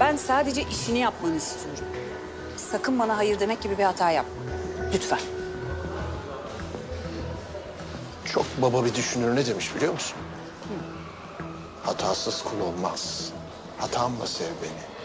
Ben sadece işini yapmanı istiyorum. Sakın bana hayır demek gibi bir hata yapma. Lütfen. Çok baba bir düşünür ne demiş biliyor musun? Hatasız kul olmaz. Hatamla sev beni.